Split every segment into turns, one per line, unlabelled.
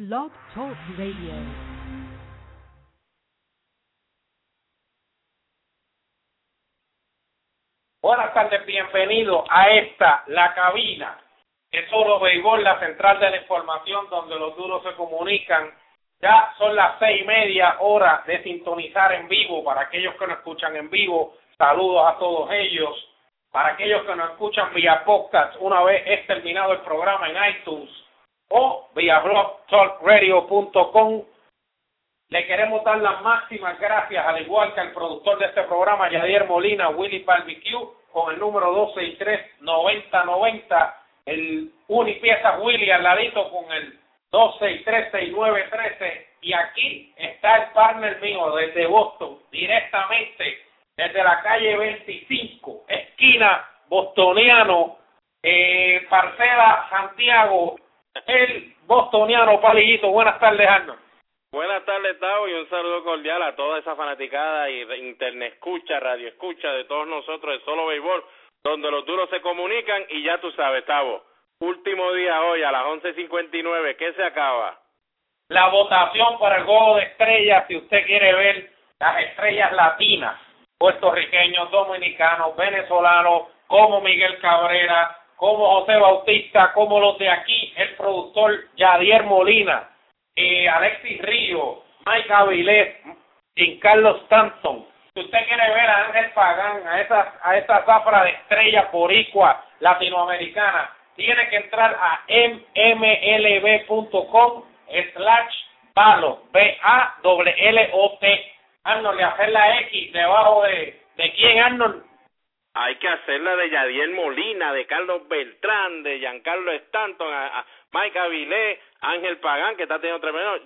Blog Talk Radio.
Buenas tardes, bienvenido a esta, la cabina, que solo béisbol, la central de la información donde los duros se comunican. Ya son las seis y media hora de sintonizar en vivo para aquellos que nos escuchan en vivo. Saludos a todos ellos. Para aquellos que nos escuchan vía podcast, una vez es terminado el programa en iTunes o vía blogtalkradio.com, le queremos dar las máximas gracias, al igual que al productor de este programa, Yadier Molina, Willy Barbecue, con el número 263-9090, el Unipieza Willy al ladito con el 263-6913, y aquí está el partner mío desde Boston, directamente desde la calle 25, esquina bostoniano, eh, parcela Santiago, el bostoniano Palillito. Buenas tardes, Arnold.
Buenas tardes, Tavo, y un saludo cordial a toda esa fanaticada y internet escucha, radio escucha de todos nosotros de Solo Béisbol, donde los duros se comunican y ya tú sabes, Tavo, último día hoy a las 11.59, ¿qué se acaba?
La votación para el juego de estrellas, si usted quiere ver las estrellas latinas, puertorriqueños, dominicanos, venezolanos, como Miguel Cabrera, como José Bautista, como los de aquí, el productor Yadier Molina, eh, Alexis Río, Mike Avilés, Carlos Stanton. Si usted quiere ver a Ángel Pagán, a esa, a esa zafra de estrella poricua latinoamericana, tiene que entrar a mmlb.com slash palo, B-A-L-L-O-T. Arnold, le hacer la X debajo de, ¿de quién, Arnold?
Hay que hacerla de Yadiel Molina, de Carlos Beltrán, de Giancarlo Stanton, a, a Mike Avilés, Ángel Pagán, que está teniendo tremendo,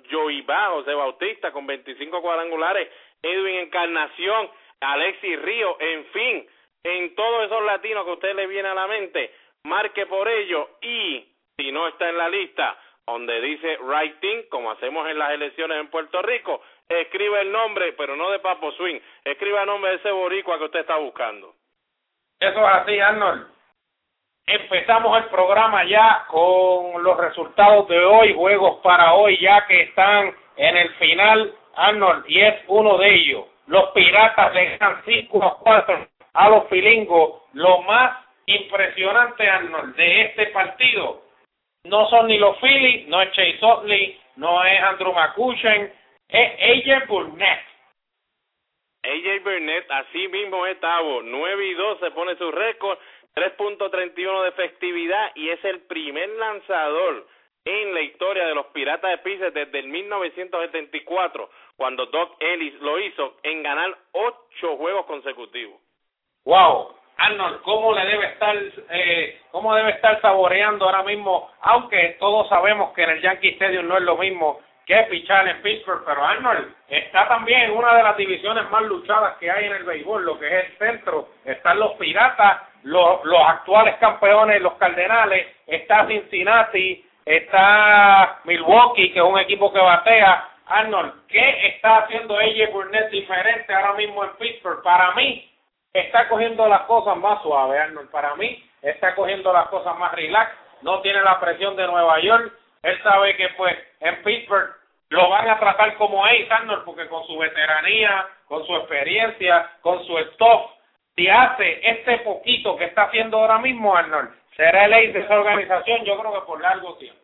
Bajo, José Bautista, con 25 cuadrangulares, Edwin Encarnación, Alexis Río, en fin, en todos esos latinos que a usted le viene a la mente, marque por ello y, si no está en la lista, donde dice writing, como hacemos en las elecciones en Puerto Rico, escribe el nombre, pero no de Papo Swing, escriba el nombre de ese boricua que usted está buscando.
Eso es así, Arnold. Empezamos el programa ya con los resultados de hoy, juegos para hoy ya que están en el final, Arnold, y es uno de ellos. Los Piratas le ganan 5 a 4 a los Filingos. Lo más impresionante, Arnold, de este partido no son ni los Phillies, no es Chase Utley, no es Andrew McCutcheon, es AJ Burnett.
AJ Burnett, así mismo es Tavo, 9 y 2 se pone su récord, 3.31 de efectividad y es el primer lanzador en la historia de los Piratas de Pittsburgh desde el 1974, cuando Doc Ellis lo hizo, en ganar ocho juegos consecutivos.
Wow, Arnold, ¿cómo le debe estar, eh, cómo debe estar saboreando ahora mismo? Aunque todos sabemos que en el Yankee Stadium no es lo mismo que pichar en Pittsburgh, pero Arnold está también en una de las divisiones más luchadas que hay en el béisbol, lo que es el centro. Están los Piratas, los, los actuales campeones, los Cardenales, está Cincinnati, está Milwaukee, que es un equipo que batea. Arnold, ¿qué está haciendo AJ Burnett diferente ahora mismo en Pittsburgh? Para mí, está cogiendo las cosas más suaves, Arnold. Para mí, está cogiendo las cosas más relax, no tiene la presión de Nueva York. Él sabe que, pues, en Pittsburgh lo van a tratar como Ace, Arnold, porque con su veteranía, con su experiencia, con su stock, si hace este poquito que está haciendo ahora mismo, Arnold, será el ace de esa organización, yo creo que por largo tiempo.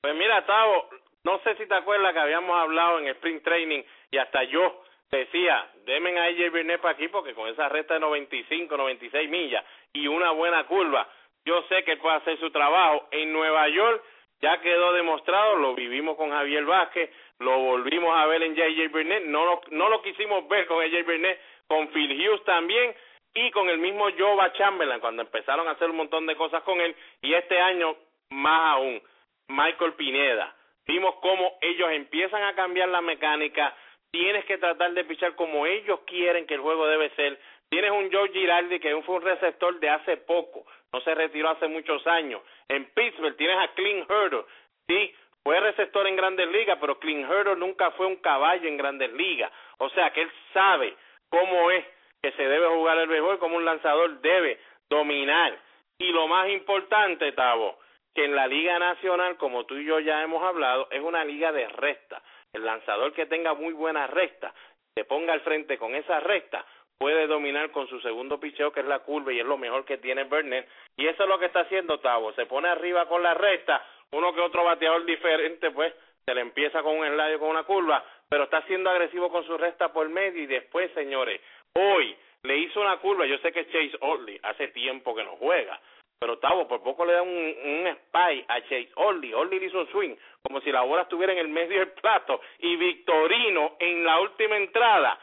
Pues mira, Tavo, no sé si te acuerdas que habíamos hablado en Spring Training y hasta yo decía, demen a AJ Burnett para aquí porque con esa recta de 95, 96 millas y una buena curva, yo sé que puede hacer su trabajo. En Nueva York ya quedó demostrado, lo vivimos con Javier Vázquez, lo volvimos a ver en JJ Burnett, no lo, no lo quisimos ver con AJ Burnett, con Phil Hughes también y con el mismo Jova Chamberlain cuando empezaron a hacer un montón de cosas con él y este año más aún, Michael Pineda. Vimos cómo ellos empiezan a cambiar la mecánica, tienes que tratar de pichar como ellos quieren que el juego debe ser. Tienes un Joe Girardi que fue un receptor de hace poco, no se retiró hace muchos años. En Pittsburgh tienes a Clint Hurdle, sí, fue receptor en Grandes Ligas, pero Clint Hurdle nunca fue un caballo en Grandes Ligas. O sea que él sabe cómo es que se debe jugar el béisbol, como un lanzador debe dominar. Y lo más importante, Tavo, que en la Liga Nacional, como tú y yo ya hemos hablado, es una liga de recta. El lanzador que tenga muy buena recta, se ponga al frente con esa recta, puede dominar con su segundo picheo, que es la curva, y es lo mejor que tiene Burnett. Y eso es lo que está haciendo Tavo. Se pone arriba con la recta, uno que otro bateador diferente, pues se le empieza con un eladio, con una curva, pero está siendo agresivo con su recta por medio. Y después, señores, hoy le hizo una curva. Yo sé que Chase Orley hace tiempo que no juega, pero Tavo por poco le da un, un spy a Chase Orley. Orley hizo un swing como si la bola estuviera en el medio del plato. Y Victorino en la última entrada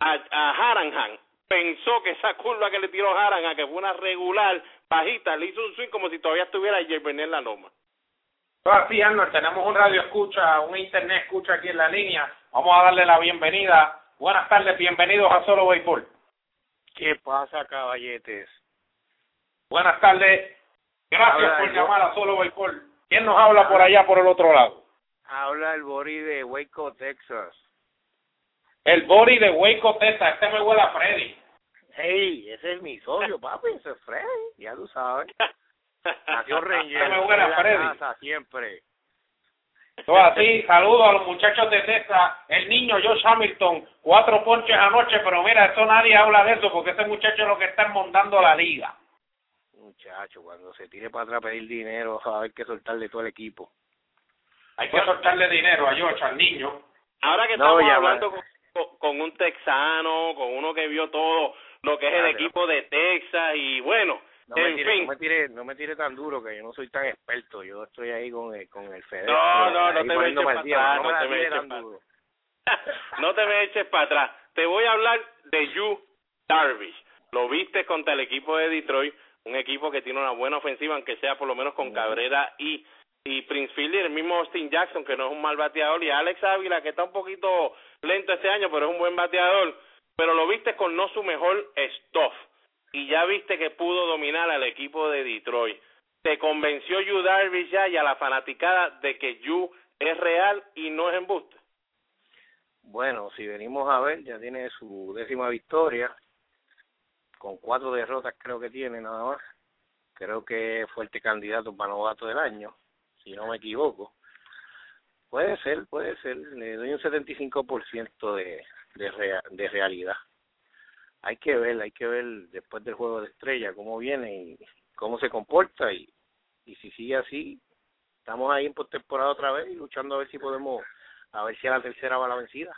a, a Haranhan pensó que esa curva que le tiró Haranhan, que fue una regular bajita, le hizo un swing como si todavía estuviera Jeremy en la loma.
Así, Arnold, tenemos un radio escucha, un internet escucha aquí en la línea. Vamos a darle la bienvenida. Buenas tardes, bienvenidos a Solo Béisbol.
¿Qué pasa, caballetes?
Buenas tardes. Gracias por llamar a Solo Béisbol. ¿Quién nos habla por allá, por el otro lado?
Habla el Bori de Waco, Texas.
El Bori de Waco, Texas. Este me huele a Freddy.
Hey, ese es mi socio, papi. Ese es Freddy. Ya tú sabes. Nació Ranger.
Este me huele a Freddy.
Casa, siempre.
Todo así, saludos a los muchachos de Texas, el niño Josh Hamilton, cuatro ponches anoche, pero mira, eso nadie habla de eso porque ese muchacho es lo que está montando la liga.
Muchacho, cuando se tire para atrás a pedir dinero, va a haber que soltarle todo el equipo.
Hay que soltarle dinero a Josh, al niño.
Ahora que
No,
estamos hablando con, con un texano, con uno que vio todo lo que es el
Claro.
equipo de Texas y bueno,
No me,
en
tire,
fin.
no, me tire, no me tire tan duro que yo no soy tan experto. Yo estoy ahí con el, con el FedEx.
No, no, no te me eches para
me
atrás, no te me eches para
duro.
no te me eches para atrás. Te voy a hablar de Yu Darvish. Lo viste contra el equipo de Detroit, un equipo que tiene una buena ofensiva, aunque sea por lo menos con Cabrera y y Prince Fielder, el mismo Austin Jackson, que no es un mal bateador, y Alex Ávila, que está un poquito lento este año, pero es un buen bateador. Pero lo viste con no su mejor stuff. Y ya viste que pudo dominar al equipo de Detroit. Te convenció Yu Darvish ya y a la fanaticada de que Yu es real y no es embuste.
Bueno, si venimos a ver, ya tiene su décima victoria, con cuatro derrotas creo que tiene nada más. Creo que es fuerte candidato para novato del año, si no me equivoco. Puede ser, puede ser. Le doy un 75% de, de, rea- de realidad. Hay que ver, hay que ver después del juego de estrella cómo viene y cómo se comporta. Y, y si sigue así, estamos ahí en postemporada otra vez luchando a ver si podemos, a ver si a la tercera va la vencida.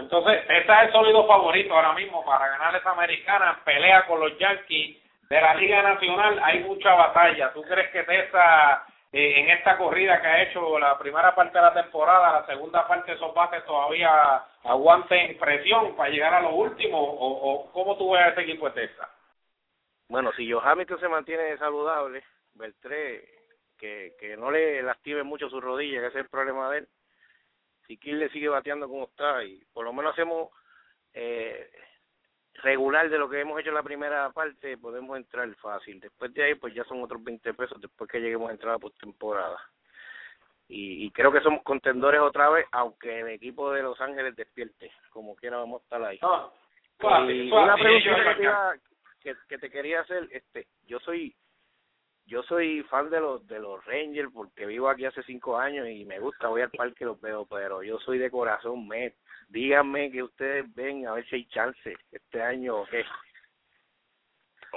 Entonces, ese es el sólido favorito ahora mismo para ganar esa americana. Pelea con los Yankees de la Liga Nacional. Hay mucha batalla. ¿Tú crees que Tessa, eh, en esta corrida que ha hecho la primera parte de la temporada, la segunda parte de esos bases todavía aguanten presión para llegar a lo último? ¿O, o cómo tú ves a ese equipo de Tessa?
Bueno, si Hamilton se mantiene saludable, Beltré, que, que no le lastime mucho su rodilla, que ese es el problema de él. Si Kill le sigue bateando como está y por lo menos hacemos eh, regular de lo que hemos hecho en la primera parte, podemos entrar fácil. Después de ahí, pues ya son otros 20 pesos después que lleguemos a entrar a postemporada. Y, y creo que somos contendores otra vez, aunque el equipo de Los Ángeles despierte. Como quiera, vamos a estar ahí.
No, fácil,
Y
fácil,
una pregunta que te quería hacer, este, yo soy yo soy fan de los de los Rangers porque vivo aquí hace cinco años y me gusta, voy al parque y los veo, pero yo soy de corazón Met. Díganme que ustedes ven a ver si hay chance este año o qué.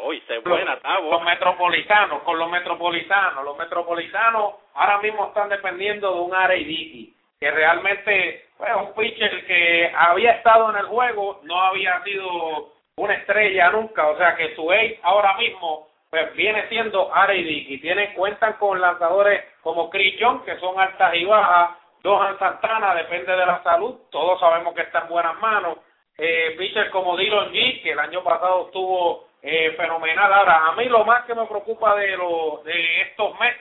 Uy, se buena,
los,
Tavo.
los metropolitanos, con los metropolitanos. Los metropolitanos ahora mismo están dependiendo de un Arey Dickey, que realmente fue un pitcher que había estado en el juego, no había sido una estrella nunca, o sea que su ace ahora mismo pues viene siendo Arey Dickey. Tienen, cuentan con lanzadores como Chris Young, que son altas y bajas, Johan Santana, depende de la salud, todos sabemos que está en buenas manos. Eh, pitchers como Dylan G, que el año pasado estuvo eh, fenomenal. Ahora, a mí lo más que me preocupa de, lo, de estos Mets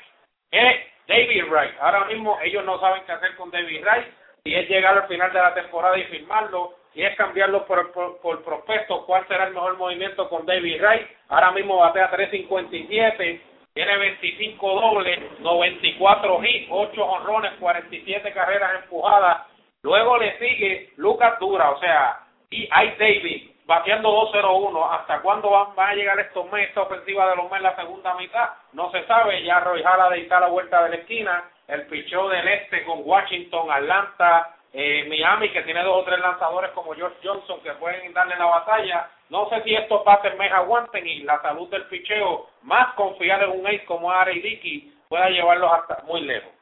es David Wright. Ahora mismo ellos no saben qué hacer con David Wright, si es llegar al final de la temporada y firmarlo, si es cambiarlo por, por, por prospecto, cuál será el mejor movimiento con David Wright. Ahora mismo batea 357, tiene 25 dobles, 94 hits, 8 honrones, 47 carreras empujadas. Luego le sigue Lucas Dura, o sea, y hay David, bateando 2-0-1. ¿Hasta cuándo van, a llegar estos meses, esta ofensiva de los en la segunda mitad? No se sabe. Ya Roy Halladay está a la vuelta de la esquina. El pichó del este con Washington, Atlanta, eh, Miami, que tiene dos o tres lanzadores como George Johnson que pueden darle la batalla. No sé si estos bates me aguanten y la salud del picheo, más confiar en un ace como Ari Dickey, pueda llevarlos hasta muy lejos.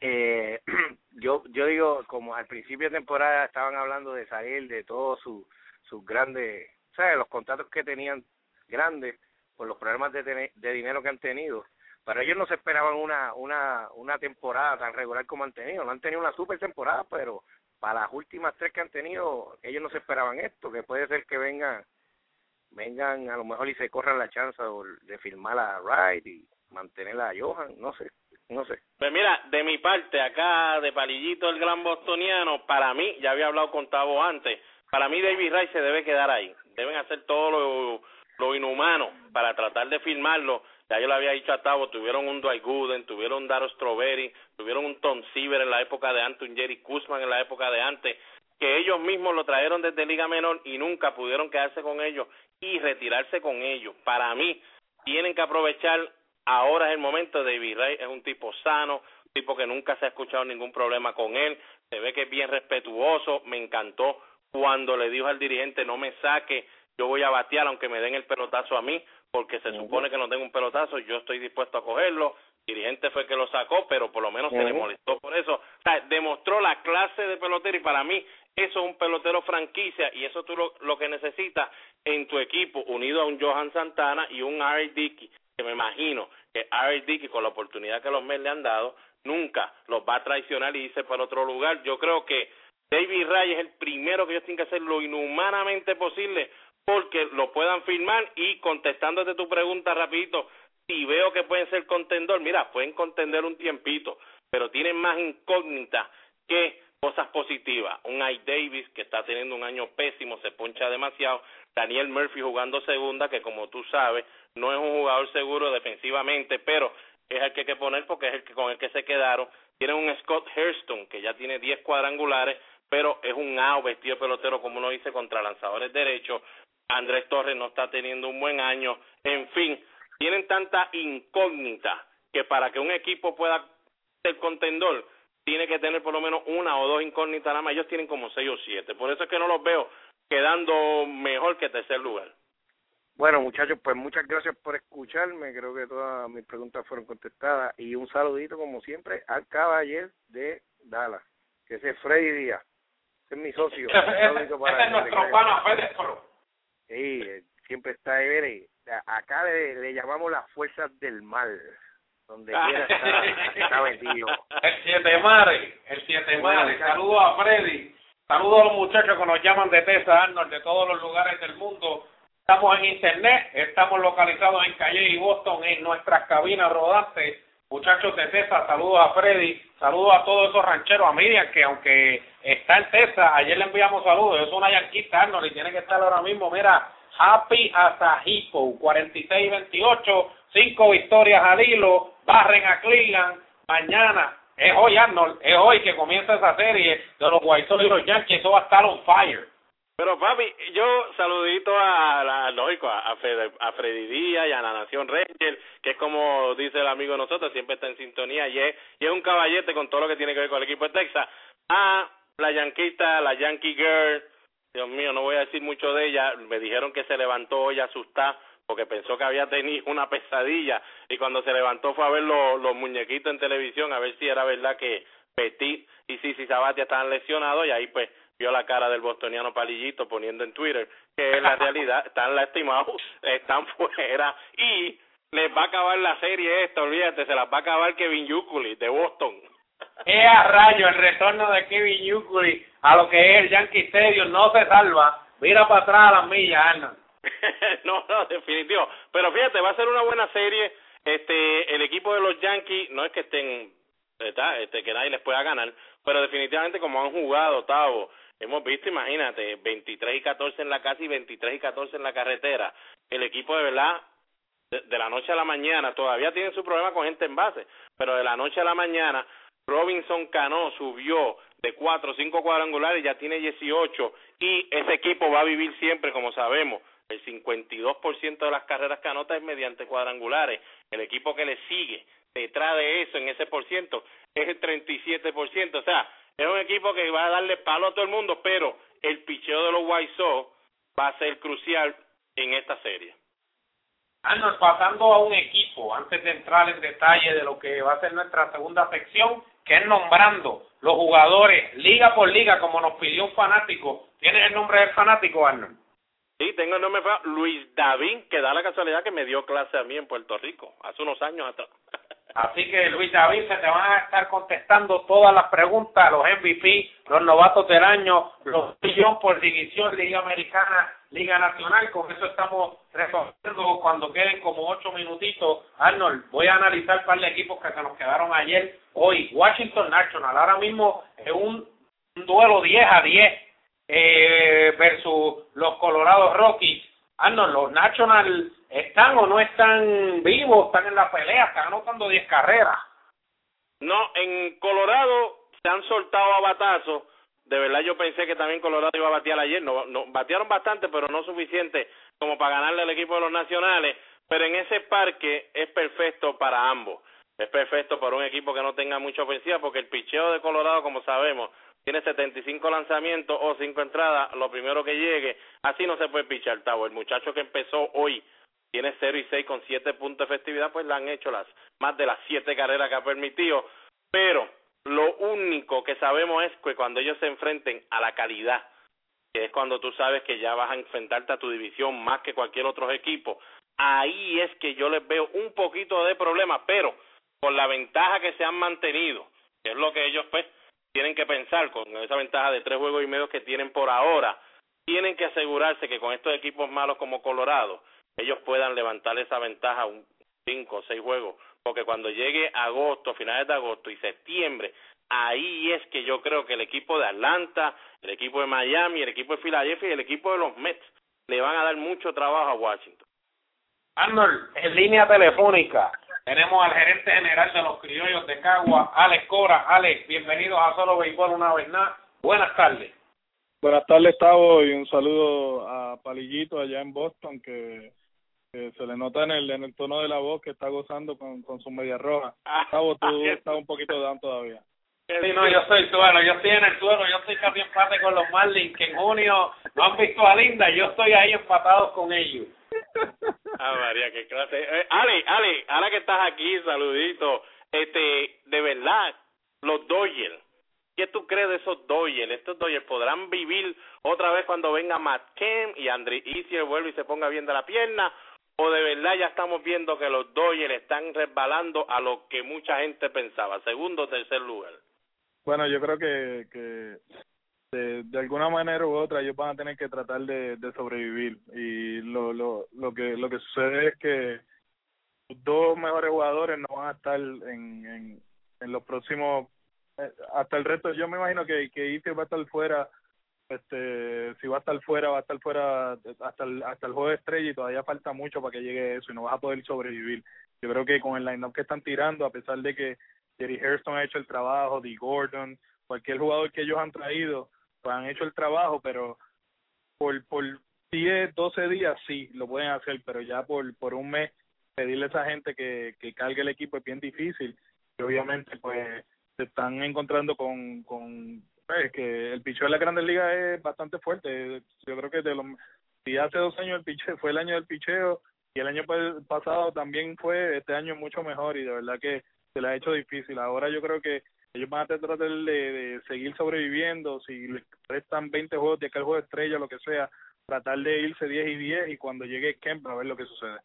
Eh, yo yo digo, como al principio de temporada estaban hablando de salir de todos sus sus grandes, sea, los contratos que tenían grandes por los problemas de, de dinero que han tenido pero ellos no se esperaban una, una, una temporada tan regular como han tenido. No han tenido una super temporada, pero para las últimas tres que han tenido, ellos no se esperaban esto, que puede ser que vengan, vengan a lo mejor y se corran la chance de firmar a Wright y mantener a Johan, no sé, no sé.
Pues mira, de mi parte, acá de Palillito el gran bostoniano, para mí, ya había hablado con Tavo antes, para mí David Wright se debe quedar ahí. Deben hacer todo lo, lo inhumano para tratar de firmarlo ya yo le había dicho a Tavo, tuvieron un Dwight Gooden, tuvieron un Daro Strawberry, tuvieron un Tom Siever en la época de antes, un Jerry Kuzman en la época de antes, que ellos mismos lo trajeron desde Liga Menor y nunca pudieron quedarse con ellos y retirarse con ellos. Para mí, tienen que aprovechar, ahora es el momento, David Ray es un tipo sano, un tipo que nunca se ha escuchado ningún problema con él, se ve que es bien respetuoso, me encantó cuando le dijo al dirigente no me saque, yo voy a batear aunque me den el pelotazo a mí, porque se supone que no tengo un pelotazo, yo estoy dispuesto a cogerlo, el dirigente fue el que lo sacó, pero por lo menos se le molestó por eso. O sea, demostró la clase de pelotero y para mí eso es un pelotero franquicia y eso tú lo, lo que necesitas en tu equipo, unido a un Johan Santana y un R. Dickey, que me imagino que R. Dickey con la oportunidad que los Mets le han dado, nunca los va a traicionar y irse para otro lugar. Yo creo que David Ray es el primero que ellos tienen que hacer lo inhumanamente posible porque lo puedan firmar y contestándote tu pregunta rapidito, si veo que pueden ser contendor, mira, pueden contender un tiempito, pero tienen más incógnitas que cosas positivas. Un I. Davis que está teniendo un año pésimo, se poncha demasiado. Daniel Murphy jugando segunda, que como tú sabes, no es un jugador seguro defensivamente, pero es el que hay que poner porque es el que con el que se quedaron. Tienen un Scott Hairston que ya tiene 10 cuadrangulares, pero es un AO vestido pelotero, como uno dice, contra lanzadores derechos. Andrés Torres no está teniendo un buen año, en fin, tienen tanta incógnita que para que un equipo pueda ser contendor tiene que tener por lo menos una o dos incógnitas nada más, ellos tienen como seis o siete, por eso es que no los veo quedando mejor que tercer lugar.
Bueno, muchachos, pues muchas gracias por escucharme. Creo que todas mis preguntas fueron contestadas. Y un saludito, como siempre, al caballero de Dallas, que es Freddy Díaz. Ese es mi socio.
ese, es nuestro pana Fede
Sí, siempre está ahí. Acá le, llamamos las fuerzas del mal. Donde quiera está, está
vendido. El siete mares, el siete mares. Saludos a Freddy. Saludos a los muchachos que nos llaman de Tesa Arnold, de todos los lugares del mundo. Estamos en internet, estamos localizados en Calle y Boston, en nuestras cabinas rodantes. Muchachos de Tesa, saludos a Freddy, saludos a todos esos rancheros, a Miriam, que aunque está en Tesa, ayer le enviamos saludos, es una yanquita, Arnold, y tiene que estar ahora mismo, mira, Happy hasta Hippo, 46-28, cinco victorias al hilo, barren a Cleveland, mañana, es hoy Arnold, es hoy que comienza esa serie de los White Sox y los Yankees, eso va a estar on fire.
Pero papi, yo saludito a la lógico a, a Freddy Díaz y a la Nación Ranger, que es como dice el amigo de nosotros, siempre está en sintonía y es, un caballete con todo lo que tiene que ver con el equipo de Texas. A la yanquita, la Yankee Girl, Dios mío, no voy a decir mucho de ella, me dijeron que se levantó hoy asustada porque pensó que había tenido una pesadilla y cuando se levantó fue a ver los, los muñequitos en televisión a ver si era verdad que Petit y Sisi Sabatia estaban lesionados y ahí pues vio la cara del bostoniano Palillito poniendo en Twitter que es la realidad, están lastimados, están fuera y les va a acabar la serie esta, olvídate, se las va a acabar Kevin Yukuli de Boston.
Es a rayo el retorno de Kevin Yukuli a lo que es el Yankee Stadium, no se salva, mira para atrás a las millas, Arnold.
no, no, definitivo, pero fíjate, va a ser una buena serie, este, el equipo de los Yankees, no es que estén, este, que nadie les pueda ganar, pero definitivamente como han jugado, Tavo, Hemos visto, imagínate, 23 y 14 en la casa y 23 y 14 en la carretera. El equipo de verdad, de, la noche a la mañana, todavía tienen su problema con gente en base, pero de la noche a la mañana Robinson Cano subió de cuatro o cinco cuadrangulares, ya tiene 18 y ese equipo va a vivir siempre, como sabemos, el 52% de las carreras que anota es mediante cuadrangulares. El equipo que le sigue detrás de eso en ese por ciento es el 37%. O sea, es un equipo que va a darle palo a todo el mundo, pero el picheo de los White Sox va a ser crucial en esta serie.
Arnold, pasando a un equipo, antes de entrar en detalle de lo que va a ser nuestra segunda sección, que es nombrando los jugadores liga por liga, como nos pidió un fanático. ¿Tienes el nombre del fanático, Arnold?
Sí, tengo el nombre Luis David, que da la casualidad que me dio clase a mí en Puerto Rico, hace unos años atrás.
Así que Luis David se te van a estar contestando todas las preguntas, los MVP, los novatos del año, los millones por división, Liga Americana, Liga Nacional. Con eso estamos resolviendo cuando queden como ocho minutitos. Arnold, voy a analizar un par de equipos que se nos quedaron ayer. Hoy, Washington National, ahora mismo es un, duelo 10 a 10 eh, versus los Colorado Rockies. Arnold, los National ¿Están o no están vivos? ¿Están en la pelea? ¿Están anotando 10 carreras?
No, en Colorado se han soltado a batazos. De verdad yo pensé que también Colorado iba a batear ayer. No, no, batearon bastante, pero no suficiente como para ganarle al equipo de los nacionales. Pero en ese parque es perfecto para ambos. Es perfecto para un equipo que no tenga mucha ofensiva, porque el picheo de Colorado, como sabemos, tiene 75 lanzamientos o 5 entradas, lo primero que llegue. Así no se puede pichar, Tavo. El muchacho que empezó hoy tiene 0 y 6 con 7 puntos de efectividad, pues le han hecho las más de las 7 carreras que ha permitido. Pero lo único que sabemos es que cuando ellos se enfrenten a la calidad, que es cuando tú sabes que ya vas a enfrentarte a tu división más que cualquier otro equipo, ahí es que yo les veo un poquito de problema, pero con la ventaja que se han mantenido, que es lo que ellos pues tienen que pensar con esa ventaja de tres juegos y medio que tienen por ahora, tienen que asegurarse que con estos equipos malos como Colorado, ellos puedan levantar esa ventaja un cinco o seis juegos, porque cuando llegue agosto, finales de agosto y septiembre, ahí es que yo creo que el equipo de Atlanta, el equipo de Miami, el equipo de Filadelfia y el equipo de los Mets le van a dar mucho trabajo a Washington.
Arnold, en línea telefónica tenemos al gerente general de los criollos de Cagua, Alex Cora. Alex, bienvenidos a Solo Béisbol una vez más. Buenas tardes.
Buenas tardes, Tavo, y un saludo a Palillito allá en Boston, que se le nota en el, en el tono de la voz que está gozando con, con su media roja. Ah, tú estás un poquito down todavía.
Sí, no, yo soy suelo, yo estoy en el suelo, yo estoy casi empate con los Marlins, que en junio no han visto a Linda, yo estoy ahí empatado con ellos.
Ah, María, qué clase. Eh, Ale, Ale, ahora que estás aquí, saludito. Este, de verdad, los Dodgers, ¿qué tú crees de esos Dodgers? ¿Estos Dodgers podrán vivir otra vez cuando venga Matt Kemp y Andre Isier vuelve y se ponga bien de la pierna? O de verdad ya estamos viendo que los Dodgers están resbalando a lo que mucha gente pensaba, segundo o tercer lugar?
Bueno, yo creo que, que de, alguna manera u otra ellos van a tener que tratar de, sobrevivir y lo, lo, lo que lo que sucede es que los dos mejores jugadores no van a estar en, en, en los próximos eh, hasta el resto yo me imagino que que va a estar fuera este si va a estar fuera va a estar fuera hasta el hasta el juego de estrella y todavía falta mucho para que llegue eso y no vas a poder sobrevivir. Yo creo que con el line-up que están tirando a pesar de que Jerry Hairston ha hecho el trabajo Dee Gordon cualquier jugador que ellos han traído pues han hecho el trabajo pero por por 10 12 días sí lo pueden hacer pero ya por por un mes pedirle a esa gente que que cargue el equipo es bien difícil. Y obviamente pues se están encontrando con con es que el picheo de la Grandes Ligas es bastante fuerte. Yo creo que de los, si hace dos años el picheo fue el año del picheo y el año pasado también fue, este año mucho mejor y de verdad que se le ha hecho difícil. Ahora yo creo que ellos van a tratar de, de seguir sobreviviendo, si les restan 20 juegos de aquel juego de estrella, lo que sea, tratar de irse 10 y 10 y cuando llegue Kemp a ver lo que sucede.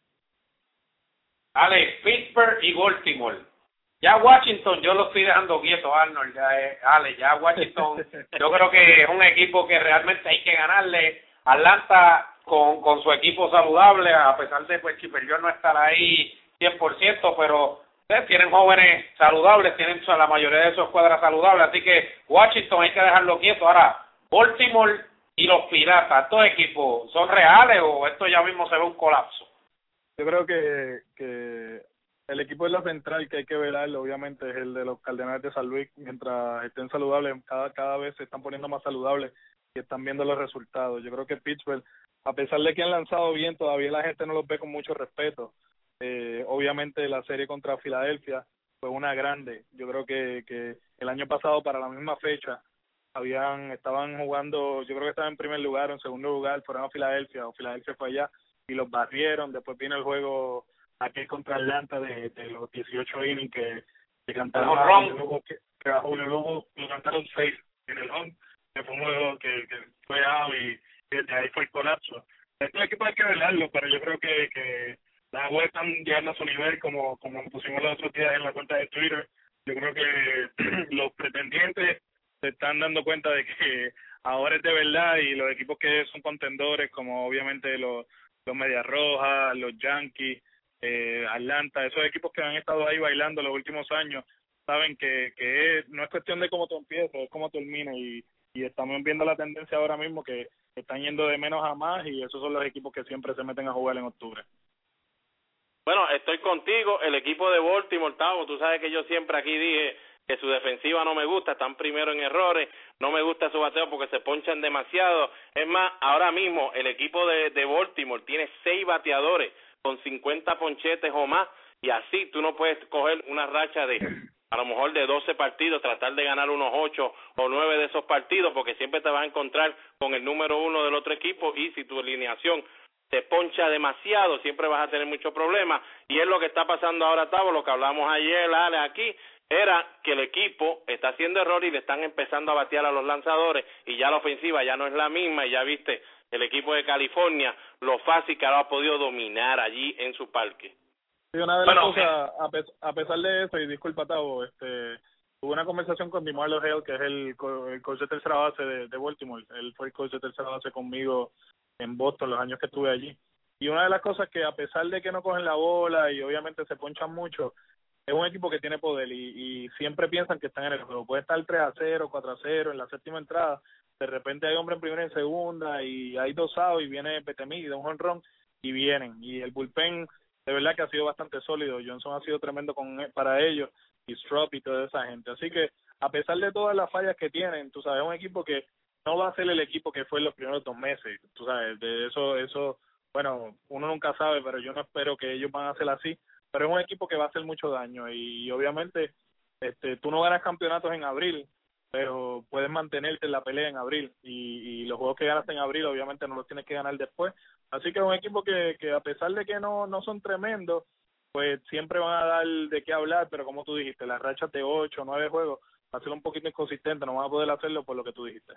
Alex, Pittsburgh y Baltimore ya Washington yo lo estoy dejando quieto, Arnold, ya, eh, Ale, ya Washington, yo creo que es un equipo que realmente hay que ganarle. Atlanta con, con su equipo saludable, a pesar de pues yo no estar ahí 100%, pero eh, tienen jóvenes saludables, tienen la mayoría de su escuadra saludable, así que Washington hay que dejarlo quieto. Ahora, Baltimore y los Piratas, ¿estos equipos son reales o esto ya mismo se ve un colapso?
Yo creo que, que el equipo de la central que hay que velar, obviamente, es el de los Cardenales de San Luis. Mientras estén saludables, cada, cada vez se están poniendo más saludables y están viendo los resultados. Yo creo que Pittsburgh, a pesar de que han lanzado bien, todavía la gente no los ve con mucho respeto. Eh, obviamente, la serie contra Filadelfia fue una grande. Yo creo que, que el año pasado, para la misma fecha, habían estaban jugando, yo creo que estaban en primer lugar o en segundo lugar, fueron a Filadelfia, o Filadelfia fue allá y los barrieron. Después vino el juego aquel contra Atlanta de, de los 18 innings que, que cantaron Julio que, que a Julio Luego lo cantaron seis en el home, que fue un juego que, que fue out y, desde ahí fue el colapso. Este equipo hay que velarlo, pero yo creo que, que las aguas están llegando a su nivel, como, como pusimos los otros días en la cuenta de Twitter. Yo creo que los pretendientes se están dando cuenta de que ahora es de verdad y los equipos que son contendores, como obviamente los, los Medias Rojas, los Yankees, eh, Atlanta, esos equipos que han estado ahí bailando los últimos años, saben que, que no es cuestión de cómo tú empiezas, es cómo terminas y, estamos viendo la tendencia ahora mismo que están yendo de menos a más y esos son los equipos que siempre se meten a jugar en octubre.
Bueno, estoy contigo, el equipo de Baltimore, Tavo, tú sabes que yo siempre aquí dije que su defensiva no me gusta, están primero en errores, no me gusta su bateo porque se ponchan demasiado. Es más, ahora mismo el equipo de Baltimore tiene seis bateadores con 50 ponchetes o más y así tú no puedes coger una racha de a lo mejor de 12 partidos, tratar de ganar unos 8 o 9 de esos partidos porque siempre te vas a encontrar con el número uno del otro equipo y si tu alineación te poncha demasiado, siempre vas a tener muchos problemas y es lo que está pasando ahora, Tavo, lo que hablamos ayer, aquí, era que el equipo está haciendo error y le están empezando a batear a los lanzadores y ya la ofensiva ya no es la misma y ya viste el equipo de California lo fácil que ahora ha podido dominar allí en su parque.
Sí, una de las cosas, a, pesar de eso, y disculpa Tavo, este, tuve una conversación con DiMarlo Hale, que es el, el coach de tercera base de, de Baltimore, él fue el coach de tercera base conmigo en Boston los años que estuve allí. Y una de las cosas que a pesar de que no cogen la bola y obviamente se ponchan mucho, es un equipo que tiene poder y, y siempre piensan que están en el juego. Puede estar 3 a 0, 4 a 0 en la séptima entrada. De repente hay hombre en primera y en segunda y hay dos outs y viene Petemí y da un honrón y vienen. Y el bullpen de verdad que ha sido bastante sólido. Johnson ha sido tremendo con para ellos y Strop y toda esa gente. Así que a pesar de todas las fallas que tienen, tú sabes, es un equipo que no va a ser el equipo que fue en los primeros dos meses. Tú sabes, de eso, eso, bueno, uno nunca sabe, pero yo no espero que ellos van a ser así pero es un equipo que va a hacer mucho daño y, obviamente este tú no ganas campeonatos en abril pero puedes mantenerte en la pelea en abril y, los juegos que ganas en abril obviamente no los tienes que ganar después así que es un equipo que, que a pesar de que no no son tremendos pues siempre van a dar de qué hablar pero como tú dijiste las rachas de ocho o nueve juegos va a ser un poquito inconsistente no van a poder hacerlo por lo que tú dijiste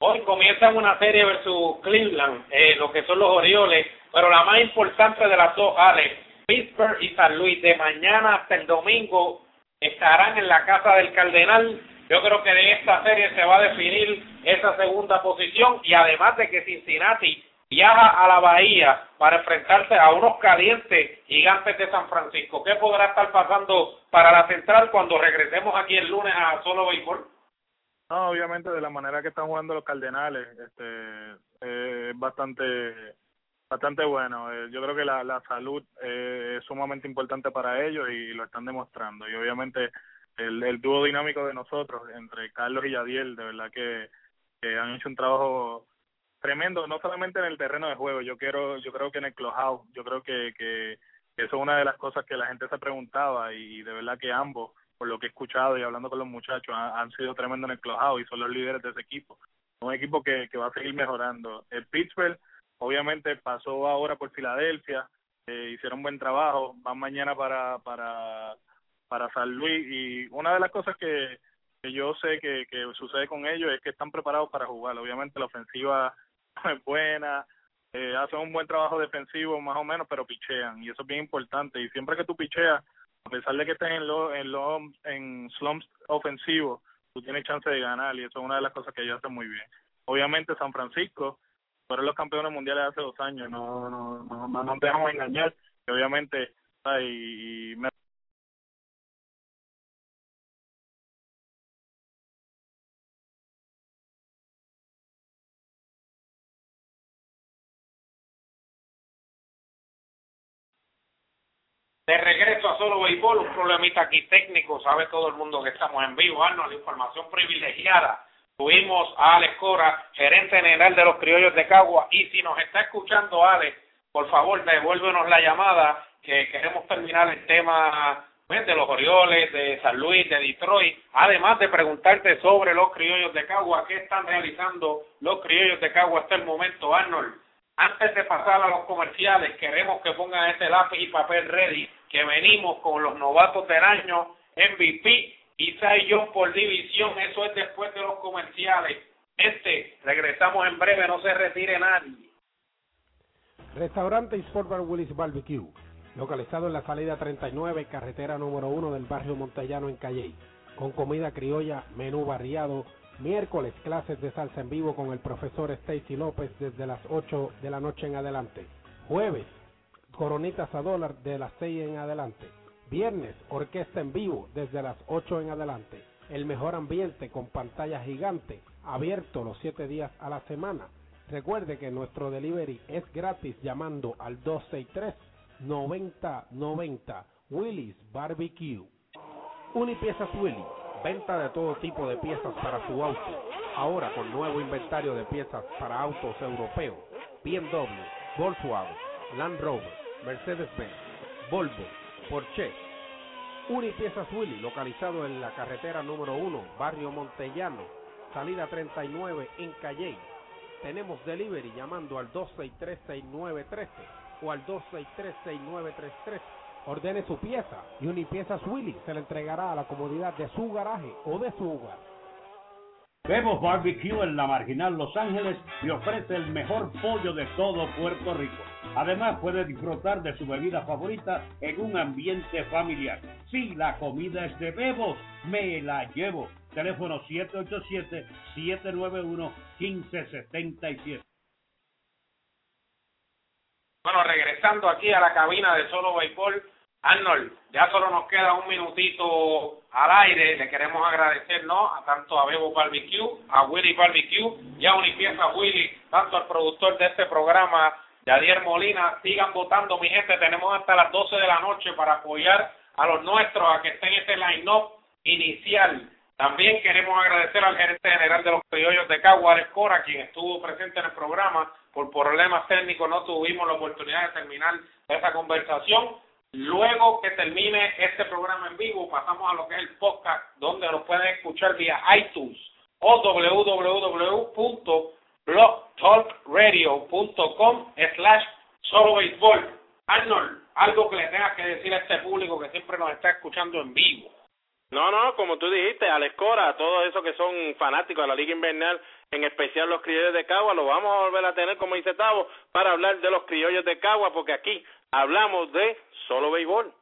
Hoy comienzan una serie versus Cleveland, eh, lo que son los Orioles, pero la más importante de las dos, Alex, Pittsburgh y San Luis. De mañana hasta el domingo estarán en la casa del Cardenal. Yo creo que de esta serie se va a definir esa segunda posición y además de que Cincinnati viaja a la Bahía para enfrentarse a unos calientes gigantes de San Francisco. ¿Qué podrá estar pasando para la central cuando regresemos aquí el lunes a solo béisbol?
No, obviamente de la manera que están jugando los Cardenales, este, es bastante bastante bueno. Eh, yo creo que la, la salud eh, es sumamente importante para ellos y lo están demostrando. Y obviamente el, el dúo dinámico de nosotros, entre Carlos y Yadiel, de verdad que, han hecho un trabajo tremendo, no solamente en el terreno de juego, yo quiero, yo creo que en el clubhouse, yo creo que, que eso es una de las cosas que la gente se preguntaba y de verdad que ambos, por lo que he escuchado y hablando con los muchachos, han, sido tremendos en el clubhouse y son los líderes de ese equipo. Un equipo que, que va a seguir mejorando. El Pittsburgh obviamente pasó ahora por Filadelfia, eh, hicieron buen trabajo, van mañana para, para, para San Luis. Y una de las cosas que, que yo sé que, que sucede con ellos es que están preparados para jugar, obviamente la ofensiva es buena, eh, hacen un buen trabajo defensivo más o menos, pero pichean y eso es bien importante. Y siempre que tú picheas, a pesar de que estés en, lo, en, lo, en slumps ofensivos, tú tienes chance de ganar y eso es una de las cosas que ellos hacen muy bien. Obviamente San Francisco fueron los campeones mundiales hace dos años, no, no, no, no nos dejamos engañar, y obviamente, y, y me
solo béisbol, un problemita aquí técnico, sabe todo el mundo que estamos en vivo, Arnold, información privilegiada. Tuvimos a Alex Cora, gerente general de los criollos de Cagua, y si nos está escuchando Alex, por favor devuélvenos la llamada, que queremos terminar el tema pues, de los Orioles, de San Luis, de Detroit, además de preguntarte sobre los criollos de Cagua, qué están realizando los criollos de Cagua hasta el momento, Arnold. Antes de pasar a los comerciales, queremos que pongan este lápiz y papel ready, que venimos con los novatos del año, MVP y Cy por división. Eso es después de los comerciales. Este, regresamos en breve, no se retire nadie.
Restaurante Sport Bar Willis Barbecue, localizado en la salida 39, carretera número 1 del barrio Montellano en Calley, con comida criolla, menú variado Miércoles, clases de salsa en vivo con el profesor Stacy López desde las 8 de la noche en adelante. Jueves, coronitas a dólar de las 6 en adelante. Viernes, orquesta en vivo desde las 8 en adelante. El mejor ambiente con pantalla gigante, abierto los 7 días a la semana. Recuerde que nuestro delivery es gratis llamando al 263 9090 Willis Barbecue. Unipiezas Willy Venta de todo tipo de piezas para su auto. Ahora con nuevo inventario de piezas para autos europeos. BMW, Volkswagen, Land Rover, Mercedes-Benz, Volvo, Porsche. Unipiezas Willy, localizado en la carretera número 1, barrio Montellano, salida 39 en Calle. Tenemos delivery llamando al 263-6913 o al 263-6933 Ordene su pieza y Unipiezas Willy se le entregará a la comodidad de su garaje o de su hogar.
Bebos Barbecue en la Marginal Los Ángeles le ofrece el mejor pollo de todo Puerto Rico. Además puede disfrutar de su bebida favorita en un ambiente familiar. Si la comida es de Bebos, me la llevo. Teléfono 787-791-1577.
Bueno, regresando aquí a la cabina de Solo Béisbol, Arnold, ya solo nos queda un minutito al aire. Le queremos agradecer ¿no? a tanto a Bebo Barbecue, a Willy Barbecue y a Unipieza Willy, tanto al productor de este programa, Yadier Molina. Sigan votando, mi gente. Tenemos hasta las 12 de la noche para apoyar a los nuestros a que estén en este line-up inicial. También queremos agradecer al gerente general de los criollos de Cagua, Cora, quien estuvo presente en el programa. Por problemas técnicos no tuvimos la oportunidad de terminar esa conversación Luego que termine este programa en vivo, pasamos a lo que es el podcast, donde lo pueden escuchar vía iTunes o www.blogtalkradio.com slash solo béisbol. Arnold, algo que le tengas que decir a este público que siempre nos está escuchando en vivo.
No, no, como tú dijiste, Alex Cora, todos esos que son fanáticos de la Liga Invernal, en especial los criollos de Cagua, lo vamos a volver a tener, como dice Tavo, para hablar de los criollos de Cagua, porque aquí hablamos de solo béisbol.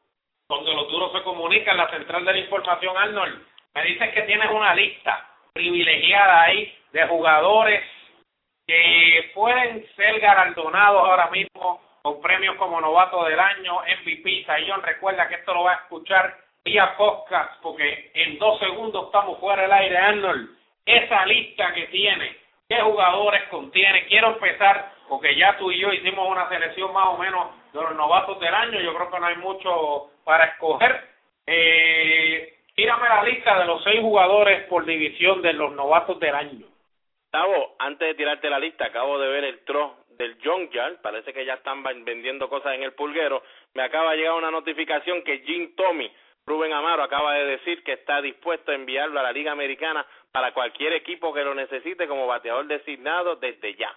Donde los duros se comunican, la central de la información, Arnold. Me dices que tienes una lista privilegiada ahí de jugadores que pueden ser galardonados ahora mismo con premios como novato del año, MVP, Sayón. Recuerda que esto lo va a escuchar vía podcast porque en dos segundos estamos fuera del aire, Arnold. Esa lista que tiene, qué jugadores contiene. Quiero empezar porque ya tú y yo hicimos una selección más o menos de los novatos del año, yo creo que no hay mucho para escoger. Eh, tírame la lista de los seis jugadores por división de los novatos del año.
Gustavo, antes de tirarte la lista, acabo de ver el tro del Junkyard, parece que ya están vendiendo cosas en el pulguero. Me acaba de llegar una notificación que Jim Tommy, Rubén Amaro, acaba de decir que está dispuesto a enviarlo a la Liga Americana para cualquier equipo que lo necesite como bateador designado desde ya.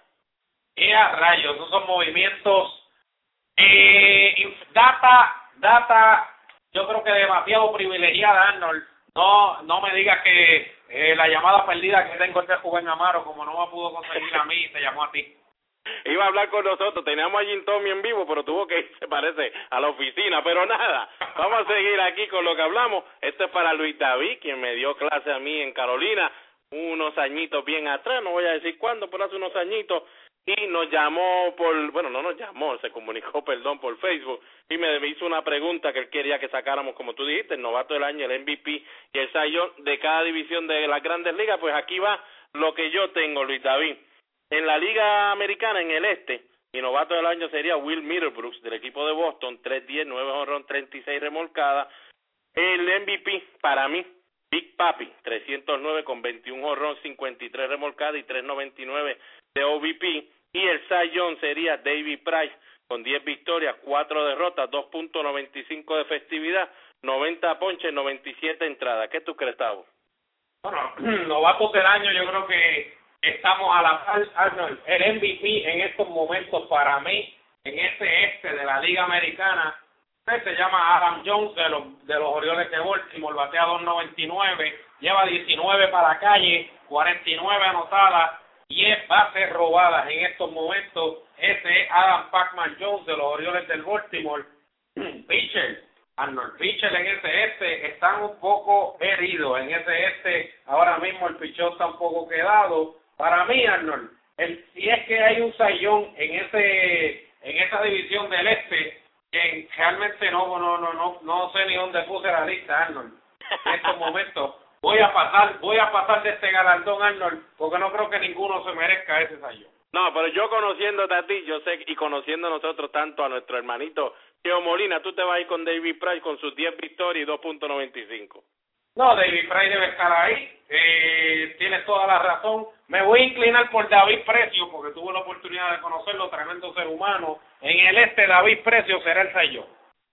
¡Eh, rayos! Esos son movimientos eh, data, data, yo creo que demasiado privilegiada, Arnold. No, no me digas que eh, la llamada perdida que tengo este Juven Amaro, como no me pudo conseguir a mí, te llamó a ti.
Iba a hablar con nosotros, teníamos a Jim Tommy en vivo, pero tuvo que irse, parece, a la oficina. Pero nada, vamos a seguir aquí con lo que hablamos. Esto es para Luis David, quien me dio clase a mí en Carolina unos añitos bien atrás, no voy a decir cuándo, pero hace unos añitos, y nos llamó por, bueno, no nos llamó, se comunicó, perdón, por Facebook y me hizo una pregunta que él quería que sacáramos, como tú dijiste, el novato del año, el MVP y el sayón de cada división de las grandes ligas, pues aquí va lo que yo tengo, Luis David. En la liga americana, en el este, y novato del año sería Will Middlebrooks del equipo de Boston, 3-10, 9 honrón, 36 remolcadas. El MVP para mí, Big Papi, 309 con 21 honrón, 53 remolcadas y 399 de OVP. Y el Cy Young sería David Price con 10 victorias, 4 derrotas, 2.95 de festividad, 90 ponches, 97 entradas. ¿Qué tú crees, Tavo?
Bueno, novatos del año yo creo que estamos a la Arnold. El MVP en estos momentos para mí, en este este de la Liga Americana, se llama Adam Jones de los, de los Orioles de Baltimore, batea 2.99, lleva 19 para la calle, 49 anotadas, 10 bases robadas en estos momentos. Ese es Adam Pacman Jones de los Orioles del Baltimore. Pitcher, Arnold Pitcher en ese este están un poco heridos. En ese este ahora mismo el pichón está un poco quedado. Para mí, Arnold, el, si es que hay un sayón en ese en esa división del este, que realmente no no no no no sé ni dónde puse la lista, Arnold. En estos momentos voy a pasar voy a pasar de este galardón, Arnold, porque no creo que ninguno se merezca ese sayón.
No, pero yo conociéndote a ti, yo sé, y conociendo nosotros tanto a nuestro hermanito Geo Molina, tú te vas a ir con David Price con sus 10 victorias y 2.95.
No, David Price debe estar ahí. Eh, tienes toda la razón. Me voy a inclinar por David Precio, porque tuve la oportunidad de conocerlo, tremendo ser humano. En el este, David Precio será el sello.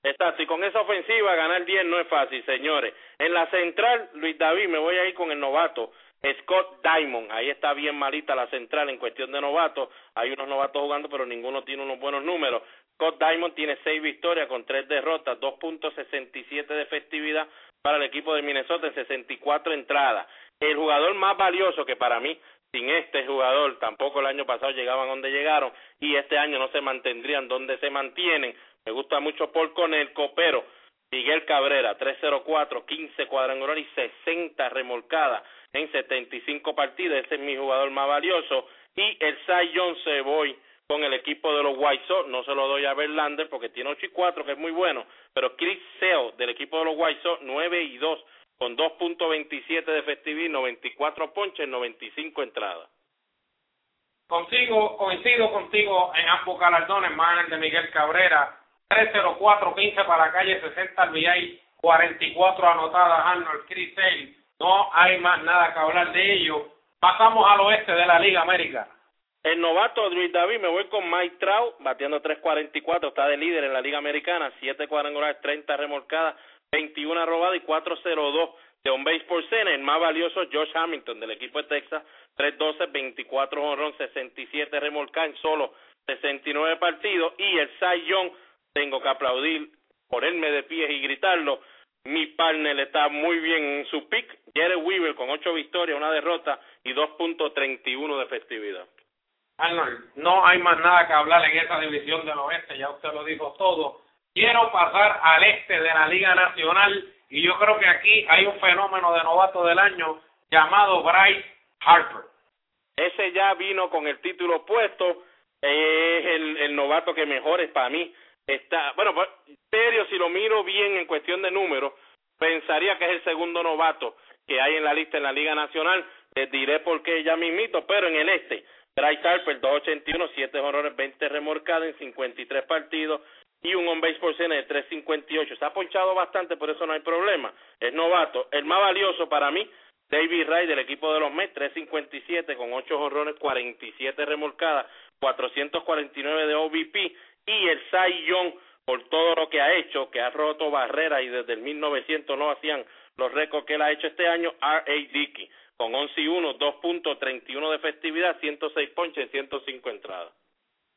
Exacto, y con esa ofensiva ganar 10 no es fácil, señores. En la central, Luis David, me voy a ir con el novato, Scott Diamond. Ahí está bien malita la central en cuestión de novatos. Hay unos novatos jugando, pero ninguno tiene unos buenos números. Scott Diamond tiene 6 victorias con 3 derrotas, 2.67 de festividad para el equipo de Minnesota en 64 entradas. El jugador más valioso que para mí, sin este jugador, tampoco el año pasado llegaban donde llegaron y este año no se mantendrían donde se mantienen. Me gusta mucho Paul Conelco, pero Miguel Cabrera, 304, 15 cuadrangulares y 60 remolcadas en 75 partidos. Ese es mi jugador más valioso. Y el Cy se voy con el equipo de los White Sox. No se lo doy a Verlander porque tiene 8 y 4, que es muy bueno. Pero Chris Sale del equipo de los White Sox, 9 y 2, con 2.27 de festividad, 94 ponches, 95 entradas.
Consigo, coincido contigo en ambos galardones, más el de Miguel Cabrera, 304, 15 para calle, 60 al VI, 44 anotadas Arnold Chris. No hay más nada que hablar de ello. Pasamos al oeste de la Liga América.
El novato Luis David, me voy con Mike Trout, bateando 3.44, está de líder en la Liga Americana, 7 cuadrangulares, 30 remolcadas, 21 robadas y 4.02 de on base por cena. El más valioso, Josh Hamilton, del equipo de Texas, 3.12, 24 honrón, 67 remolcadas en solo 69 partidos. Y el Cy Young, tengo que aplaudir, ponerme de pies y gritarlo. Mi partner está muy bien en su pick. Jerry Weaver con 8 victorias, una derrota y 2.31 de festividad.
Arnold, no hay más nada que hablar en esa división del oeste, ya usted lo dijo todo. Quiero pasar al este de la Liga Nacional y yo creo que aquí hay un fenómeno de novato del año llamado Bryce Harper.
Ese ya vino con el título puesto, es el, el novato que mejor es para mí. Está, bueno, pues, serio, si lo miro bien en cuestión de números, pensaría que es el segundo novato que hay en la lista en la Liga Nacional. Les diré por qué ya mismito, pero en el este, Bryce Harper, 281, 7 honores, 20 remorcadas en 53 partidos y un on-base por cena de 358. Se ha ponchado bastante, por eso no hay problema. Es novato. El más valioso para mí, David Wright del equipo de los Mets, 357 con 8 honrones, 47 remolcadas, 449 de OVP y el Cy Young por todo lo que ha hecho, que ha roto barreras y desde el 1900 no hacían los récords que él ha hecho este año, R.A. Dickey con 11 y 1, 2.31 de festividad, 106 ponches, 105 entradas.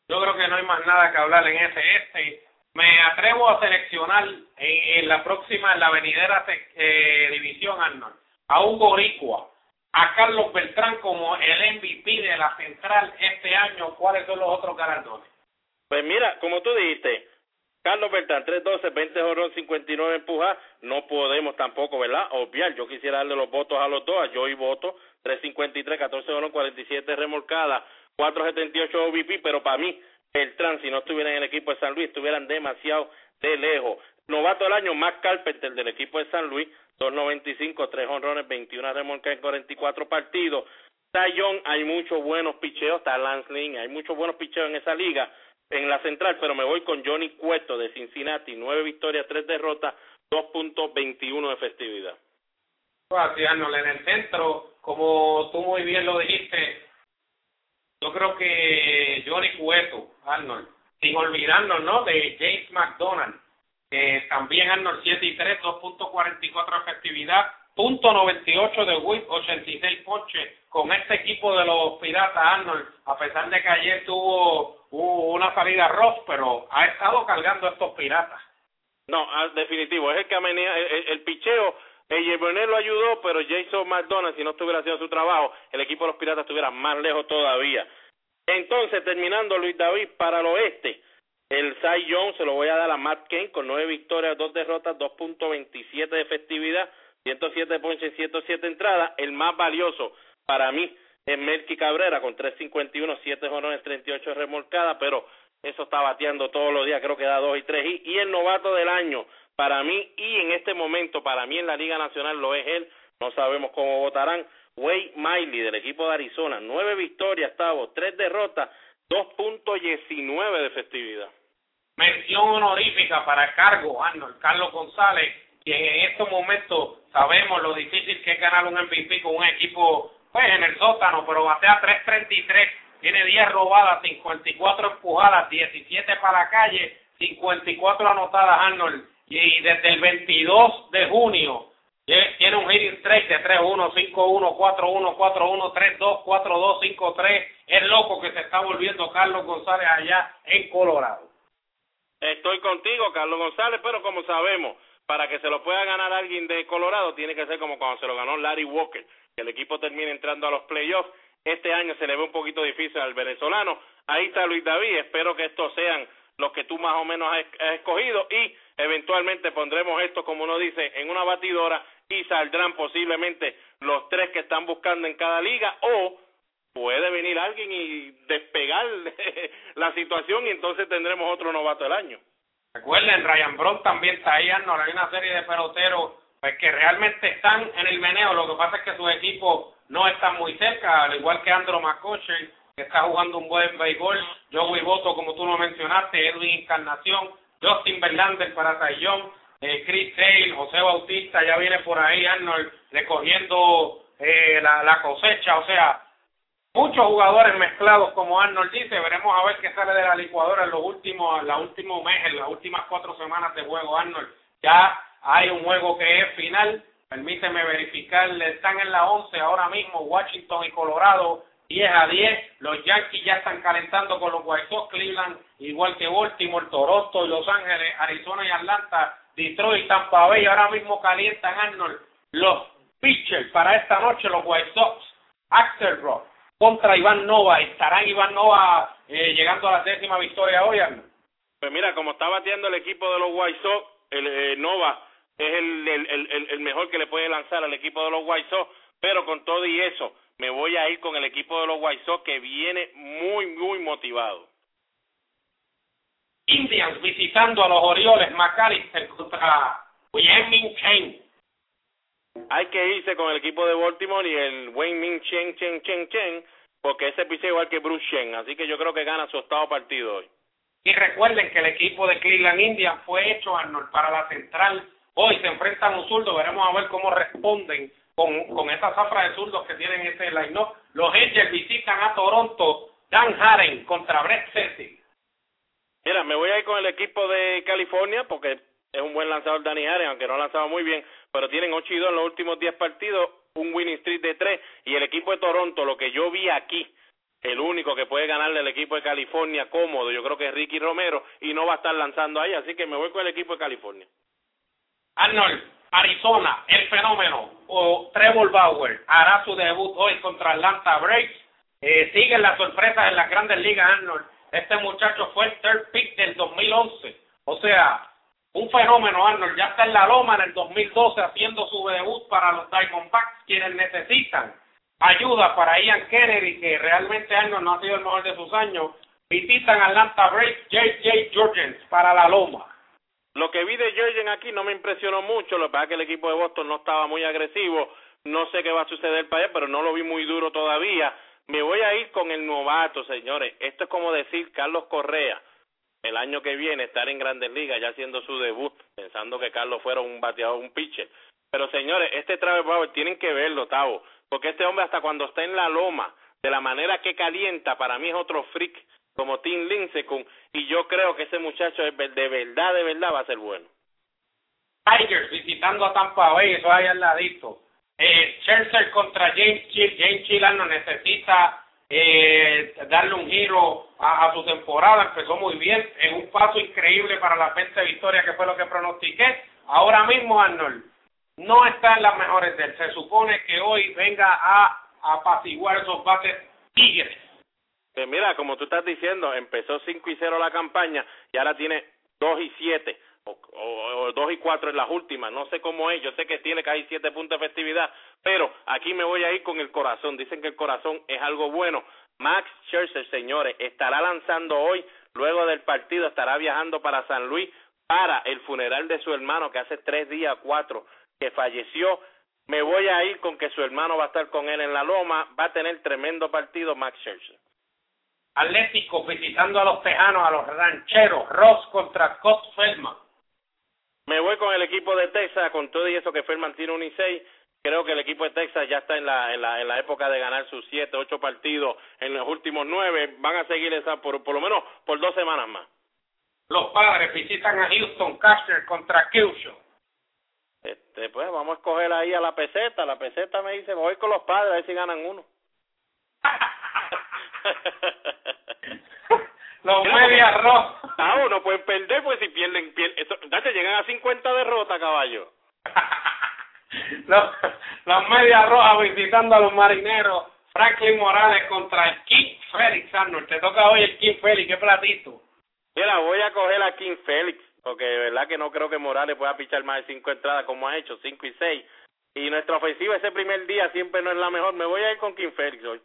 Yo creo que no hay más nada que hablar en ese este. Me atrevo a seleccionar en, en la próxima, en la venidera eh, división, Arnold, a un boricua, a Carlos Beltrán como el MVP de la central este año. ¿Cuáles son los otros galardones?
Pues mira, como tú dijiste, Carlos Beltrán, 312, 20 jorrón, 59 empujas. No podemos tampoco, ¿verdad? Obviar. Yo quisiera darle los votos a los dos. A Joey voto, 353, 14 jorrón, 47 remolcadas, 478 OVP. Pero para mí, Beltrán, si no estuviera en el equipo de San Luis, estuvieran demasiado de lejos. Novato del año, Matt Carpenter del equipo de San Luis, 295, 3 honrones, 21 remolcadas en 44 partidos. Tayón, hay muchos buenos picheos. Está Lance Lynn, hay muchos buenos picheos en esa liga en la central, pero me voy con Johnny Cueto de Cincinnati, nueve victorias, tres derrotas, 2.21 de festividad.
Así, Arnold, en el centro, como tú muy bien lo dijiste, yo creo que Johnny Cueto, Arnold, sin olvidarnos, ¿no? De James McDonald, que también Arnold 7 y 3, 2.44 de efectividad, punto 98 de whip, 86 ponches con este equipo de los Piratas Arnold, a pesar de que ayer tuvo una salida rough, pero ha estado cargando estos Piratas.
No, ah, definitivo, es el que el, el, picheo el lo ayudó, pero Jason McDonald, si no estuviera haciendo su trabajo, el equipo de los Piratas estuviera más lejos todavía. Entonces, terminando Luis David para el oeste, el Cy Jones se lo voy a dar a Matt Kane con nueve victorias, dos derrotas, 2.27 de efectividad, 107 ponches, 107 entradas. El más valioso para mí es Melky Cabrera con 3.51, 7 jorones, 38 remolcadas, pero eso está bateando todos los días, creo que da 2 y 3. Y, y el novato del año para mí y en este momento para mí en la Liga Nacional lo es él, no sabemos cómo votarán, Wade Miley del equipo de Arizona, nueve victorias, Tavo, tres derrotas, 2.19 de festividad.
Mención honorífica para cargo, Arnold, Carlos González, quien en estos momentos sabemos lo difícil que es ganar un MVP con un equipo pues en el sótano, pero batea 3.33, tiene 10 robadas, 54 empujadas, 17 para la calle, 54 anotadas, Arnold, y desde el 22 de junio tiene un hitting strike de 3-1, 5-1, 4-1, 4-1, 3-2, 4-2, 5-3. Es loco que se está volviendo Carlos González allá en Colorado.
Estoy contigo, Carlos González, pero como sabemos, para que se lo pueda ganar alguien de Colorado, tiene que ser como cuando se lo ganó Larry Walker, que el equipo termine entrando a los playoffs. Este año se le ve un poquito difícil al venezolano. Ahí está Luis David. Espero que estos sean los que tú más o menos has, escogido y eventualmente pondremos esto, como uno dice, en una batidora y saldrán posiblemente los tres que están buscando en cada liga o puede venir alguien y despegar la situación y entonces tendremos otro novato del año.
Recuerden, Ryan Brown también está ahí, no hay una serie de peloteros pues, que realmente están en el meneo, lo que pasa es que sus equipos no están muy cerca, al igual que Andrew McCutcheon, que está jugando un buen béisbol, Joey Boto, como tú lo mencionaste, Edwin Encarnación, Justin Verlander para Tayón, eh, Chris Sale, José Bautista, ya viene por ahí Arnold recogiendo eh, la, la cosecha, o sea, muchos jugadores mezclados como Arnold dice, veremos a ver qué sale de la licuadora en los últimos, la últimos meses, en las últimas cuatro semanas de juego Arnold, ya hay un juego que es final, permíteme verificar, están en la 11 ahora mismo Washington y Colorado, 10 a 10. Los Yankees ya están calentando con los White Sox, Cleveland, igual que Baltimore, Toronto, Los Ángeles, Arizona y Atlanta, Detroit, Tampa Bay. Ahora mismo calientan Arnold los pitchers para esta noche, los White Sox. Axel Rock contra Iván Nova. ¿Estarán Iván Nova eh, llegando a la décima victoria hoy, Arnold?
Pues mira, como está batiendo el equipo de los White Sox, el eh, Nova es el, el, el, el mejor que le puede lanzar al equipo de los White Sox, pero con todo y eso, me voy a ir con el equipo de los White Sox que viene muy, muy motivado.
Indians visitando a los Orioles, McAllister contra Wayne Min Chen.
Hay que irse con el equipo de Baltimore y el Wayne Min Chen, Chen, Chen, Chen, porque ese piso igual que Bruce Chen, así que yo creo que gana su octavo partido hoy.
Y recuerden que el equipo de Cleveland Indians fue hecho Arnold para la central. Hoy se enfrentan a un zurdo, veremos a ver cómo responden con, con esa zafra de zurdos que tienen ese line -up. Los Angels visitan a Toronto, Dan Haren contra Brett Ceci.
Mira, me voy a ir con el equipo de California porque es un buen lanzador Danny Haren, aunque no ha lanzado muy bien, pero tienen 8 y 2 en los últimos 10 partidos, un winning streak de 3 y el equipo de Toronto, lo que yo vi aquí, el único que puede ganarle al equipo de California cómodo, yo creo que es Ricky Romero y no va a estar lanzando ahí, así que me voy con el equipo de California.
Arnold, Arizona, el fenómeno, o Trevor Bauer, hará su debut hoy contra Atlanta Braves. Eh, siguen las sorpresas en las grandes ligas, Arnold. Este muchacho fue el third pick del 2011. O sea, un fenómeno, Arnold. Ya está en la loma en el 2012 haciendo su debut para los Diamondbacks, quienes necesitan ayuda para Ian Kennedy, que realmente Arnold no ha sido el mejor de sus años. Visitan Atlanta Braves, J.J. Jorgens para la loma.
Lo que vi de Jorgen aquí no me impresionó mucho, lo que pasa es que el equipo de Boston no estaba muy agresivo, no sé qué va a suceder para él, pero no lo vi muy duro todavía. Me voy a ir con el novato, señores. Esto es como decir Carlos Correa. el año que viene estar en Grandes Ligas ya haciendo su debut, pensando que Carlos fuera un bateador, un pitcher. Pero señores, este Travis Bauer tienen que verlo, Tavo, porque este hombre hasta cuando está en la loma, de la manera que calienta, para mí es otro freak como Tim Lincecum y yo creo que ese muchacho de verdad, de verdad va a ser bueno.
Tigers visitando a Tampa Bay, eso ahí al ladito. Eh, Chelsea contra James Chill. James Chill no necesita eh, darle un giro a, su temporada. Empezó muy bien, en un paso increíble para la 20 victoria que fue lo que pronostiqué. Ahora mismo Arnold no está en las mejores de él. Se supone que hoy venga a apaciguar esos bates tigres.
Pues mira, como tú estás diciendo, empezó 5 y 0 la campaña y ahora tiene 2 y 7 o, 2 y 4 en las últimas, no sé cómo es, yo sé que tiene casi 7 puntos de efectividad, pero aquí me voy a ir con el corazón, dicen que el corazón es algo bueno. Max Scherzer, señores, estará lanzando hoy, luego del partido estará viajando para San Luis para el funeral de su hermano que hace tres días, cuatro, que falleció. Me voy a ir con que su hermano va a estar con él en la loma, va a tener tremendo partido Max Scherzer.
Atlético visitando a los tejanos, a los rancheros, Ross contra Scott Feldman.
Me voy con el equipo de Texas, con todo y eso que Feldman tiene un y seis. Creo que el equipo de Texas ya está en la, en la, en la época de ganar sus siete, ocho partidos en los últimos nueve. Van a seguir esa por, por lo menos por dos semanas más.
Los padres visitan a Houston Caster contra Keusho.
Este, pues vamos a escoger ahí a la peseta. La peseta me dice, voy con los padres a ver si ganan uno.
los medias rojas.
Ah, no pueden perder, pues si pierden, pierden date, llegan a 50 derrotas, caballo.
los, los medias rojas visitando a los marineros. Franklin Morales contra el King Félix Arnold. Te toca hoy el King Félix, qué platito.
Mira, voy a coger a King Félix, porque de verdad que no creo que Morales pueda pichar más de cinco entradas como ha hecho, cinco y seis. Y nuestra ofensiva ese primer día siempre no es la mejor. Me voy a ir con King Félix hoy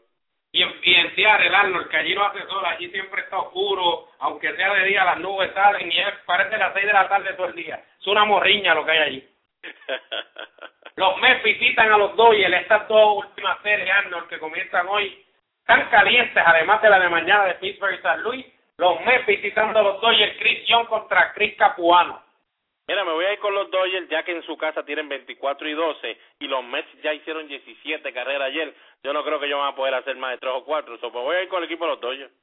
y en, y en Seattle, Arnold, que allí no hace sol, allí siempre está oscuro, aunque sea de día las nubes salen y es, parece las seis de la tarde todo el día. Es una morriña lo que hay allí. los Mets visitan a los Dodgers, estas dos últimas series, Arnold, que comienzan hoy, tan calientes, además de la de mañana de Pittsburgh y San Luis. Los Mets visitando a los Dodgers, Chris Young contra Chris Capuano.
Mira, me voy a ir con los Dodgers ya que en su casa tienen 24 y 12 y los Mets ya hicieron 17 carreras ayer. Yo no creo que ellos van a poder hacer más de 3 o 4. So, pues voy a ir con el equipo de los Dodgers.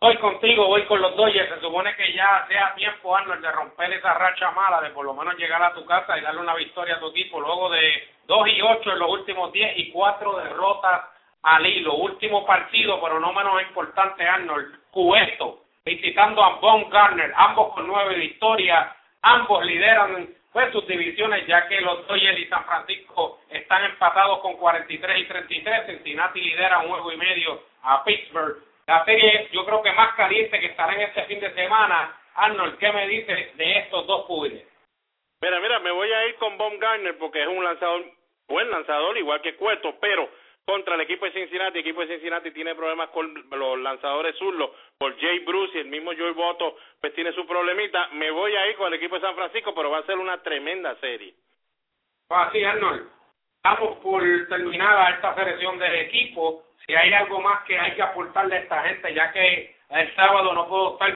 Voy contigo, voy con los Dodgers. Se supone que ya sea tiempo, Arnold, de romper esa racha mala, de por lo menos llegar a tu casa y darle una victoria a tu equipo. Luego de 2 y 8 en los últimos 10 y 4 derrotas al hilo. Último partido, pero no menos importante, Arnold. Cuesto visitando a Von Garner, ambos con nueve victorias, ambos lideran pues sus divisiones ya que los Dodgers y San Francisco están empatados con 43 y 33, Cincinnati lidera un juego y medio a Pittsburgh. La serie yo creo que más caliente que estará en este fin de semana. Arnold, ¿qué me dices de estos dos públidos?
Mira, mira, me voy a ir con Von Garner porque es un lanzador, buen lanzador, igual que Cueto, pero contra el equipo de Cincinnati. El equipo de Cincinnati tiene problemas con los lanzadores zurdos por Jay Bruce y el mismo Joey Boto pues tiene su problemita. Me voy a ir con el equipo de San Francisco, pero va a ser una tremenda serie.
Así, Arnold. Estamos por terminar esta selección del equipo. Si hay algo más que hay que aportarle a esta gente, ya que el sábado no puedo estar